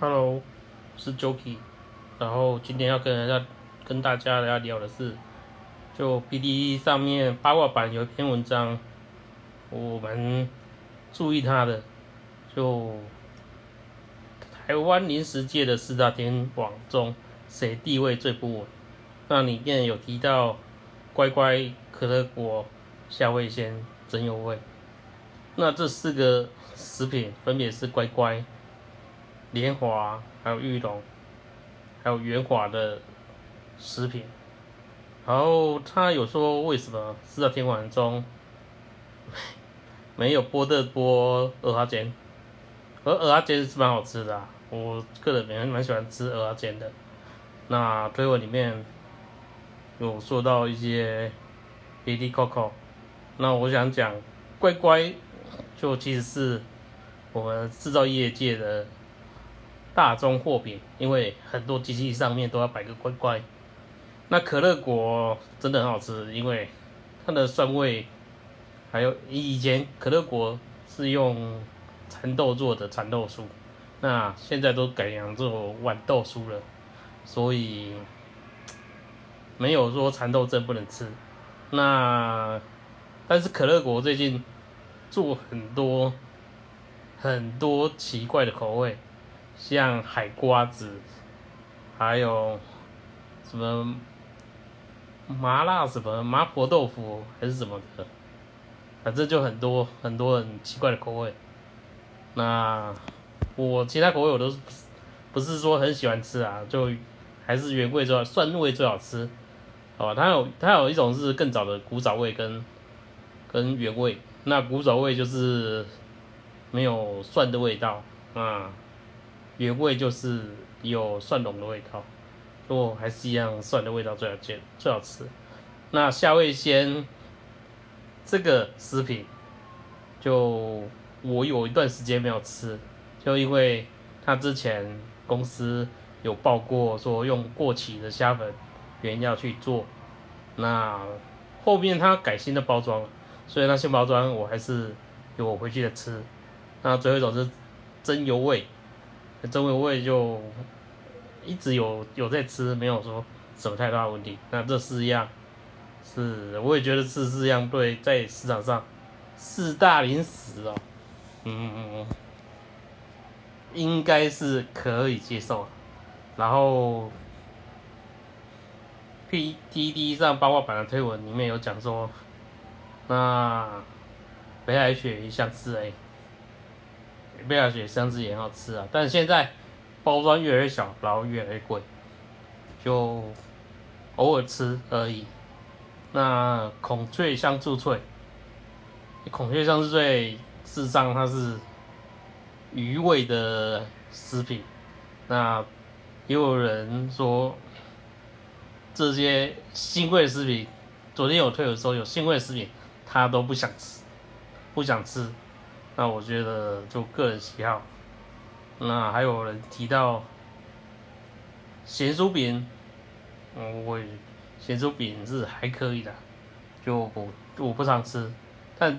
Hello，是 Joky，然后今天要跟大家跟大家聊的是，就 p d 上面八卦版有一篇文章，我们注意它的，就台湾零食界的四大天王中，谁地位最不稳？那里面有提到乖乖、可乐果、夏味鲜、真有味，那这四个食品分别是乖乖。莲华，还有玉龙，还有圆华的食品。然后他有说为什么四大天王中没有波的波鹅阿煎，而鹅阿煎是蛮好吃的，我个人蛮蛮喜欢吃鹅阿煎的。那推文里面有说到一些 B D Coco，那我想讲乖乖，就其实是我们制造业界的。大宗货品，因为很多机器上面都要摆个乖乖。那可乐果真的很好吃，因为它的酸味，还有以前可乐果是用蚕豆做的蚕豆酥，那现在都改良做豌豆酥了，所以没有说蚕豆真不能吃。那但是可乐果最近做很多很多奇怪的口味。像海瓜子，还有什么麻辣什么麻婆豆腐还是什么的，反正就很多很多很奇怪的口味。那我其他口味我都不是说很喜欢吃啊，就还是原味最好，蒜味最好吃。好吧，它有它有一种是更早的古早味跟跟原味，那古早味就是没有蒜的味道啊。原味就是有蒜蓉的味道，不过还是一样蒜的味道最好见最好吃。那夏味鲜这个食品，就我有一段时间没有吃，就因为他之前公司有报过说用过期的虾粉原料去做，那后面他改新的包装，所以那新包装我还是有回去的吃。那最后一种是真油味。真味味就一直有有在吃，没有说什么太大问题。那这四样是，我也觉得这四样对在市场上四大零食哦，嗯，应该是可以接受。然后 P T D 上八卦版的推文里面有讲说，那北海鳕鱼相似诶。贝亚雪香子也很好吃啊，但现在包装越来越小，然后越来越贵，就偶尔吃而已。那孔雀香酥脆，孔雀香酥脆事实上它是鱼味的食品，那也有人说这些腥味食品，昨天有推有说有腥味食品，他都不想吃，不想吃。那我觉得就个人喜好，那还有人提到咸酥饼，嗯，我咸酥饼是还可以的，就我我不常吃，但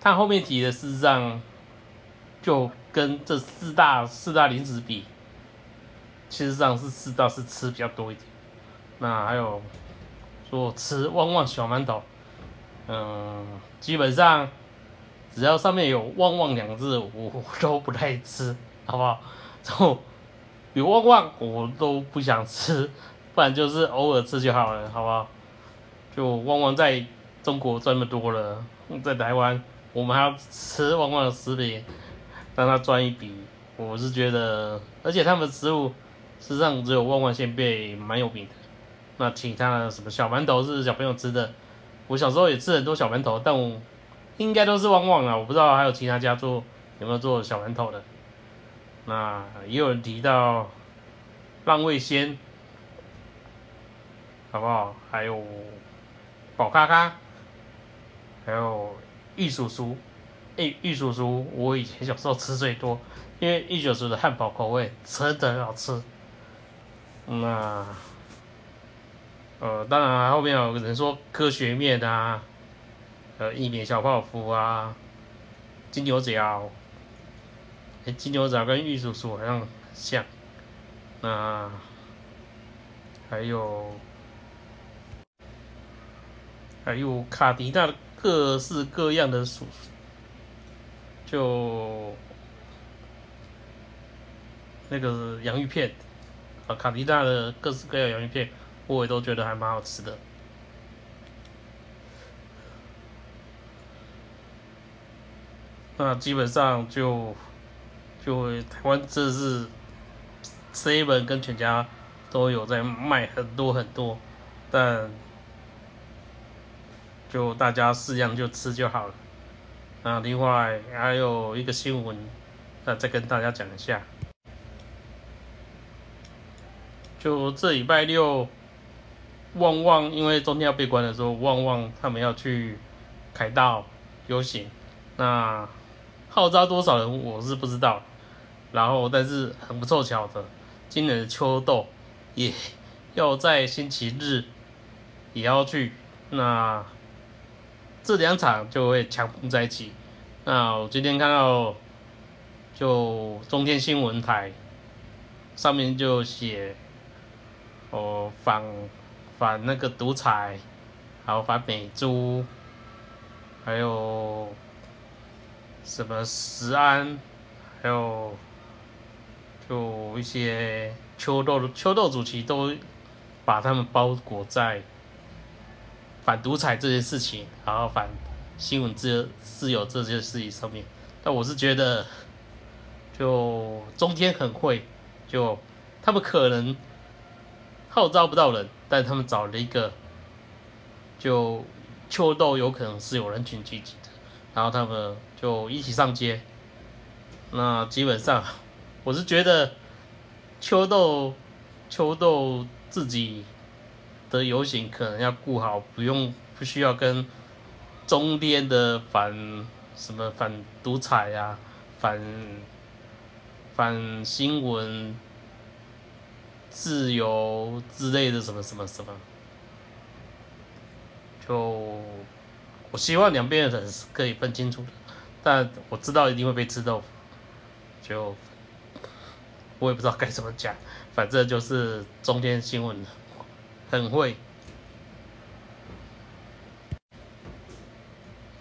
他后面提的事实上就跟这四大四大零食比，其实上是四大是吃比较多一点。那还有说吃旺旺小馒头，嗯，基本上。只要上面有“旺旺”两字，我都不太吃，好不好？后有“旺旺”我都不想吃，不然就是偶尔吃就好了，好不好？就“旺旺”在中国赚那么多了，在台湾我们还要吃“旺旺”的食品，让他赚一笔，我是觉得，而且他们的食物实际上只有“旺旺”鲜贝蛮有名的，那其他的什么小馒头是小朋友吃的，我小时候也吃很多小馒头，但我。应该都是旺旺啊，我不知道还有其他家做有没有做小馒头的。那也有人提到浪味仙，好不好？还有宝咖咖，还有玉叔叔。哎，玉叔叔，我以前小时候吃最多，因为玉叔叔的汉堡口味真的很好吃。那呃，当然后面有人说科学面啊。呃，意面小泡芙啊，金牛角，金牛角跟玉叔叔好像很像，那还有还有卡迪娜各式各样的属，就那个洋芋片，啊，卡迪娜的各式各样洋芋片，我也都觉得还蛮好吃的。那基本上就就台湾这是 seven 跟全家都有在卖很多很多，但就大家适量就吃就好了。那另外还有一个新闻，那再跟大家讲一下，就这礼拜六，旺旺因为中天要闭关的时候，旺旺他们要去凯道游行，那。号召多少人我是不知道，然后但是很不凑巧的，今年的秋豆也要在星期日也要去，那这两场就会强碰在一起。那我今天看到就中天新闻台上面就写哦反反那个独裁，还有反美猪，还有。什么石安，还有就一些秋豆秋豆主席都把他们包裹在反独裁这件事情，然后反新闻自自由这件事情上面。但我是觉得，就中间很会，就他们可能号召不到人，但他们找了一个，就秋豆有可能是有人群聚集的。然后他们就一起上街，那基本上 我是觉得秋豆秋豆自己的游行可能要顾好，不用不需要跟中边的反什么反独裁呀、反反新闻自由之类的什么什么什么，就。我希望两边的人是可以分清楚的，但我知道一定会被吃豆腐，就我也不知道该怎么讲，反正就是中天新闻很会。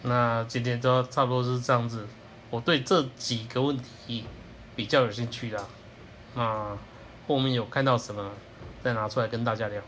那今天就差不多是这样子，我对这几个问题比较有兴趣的，那后面有看到什么再拿出来跟大家聊。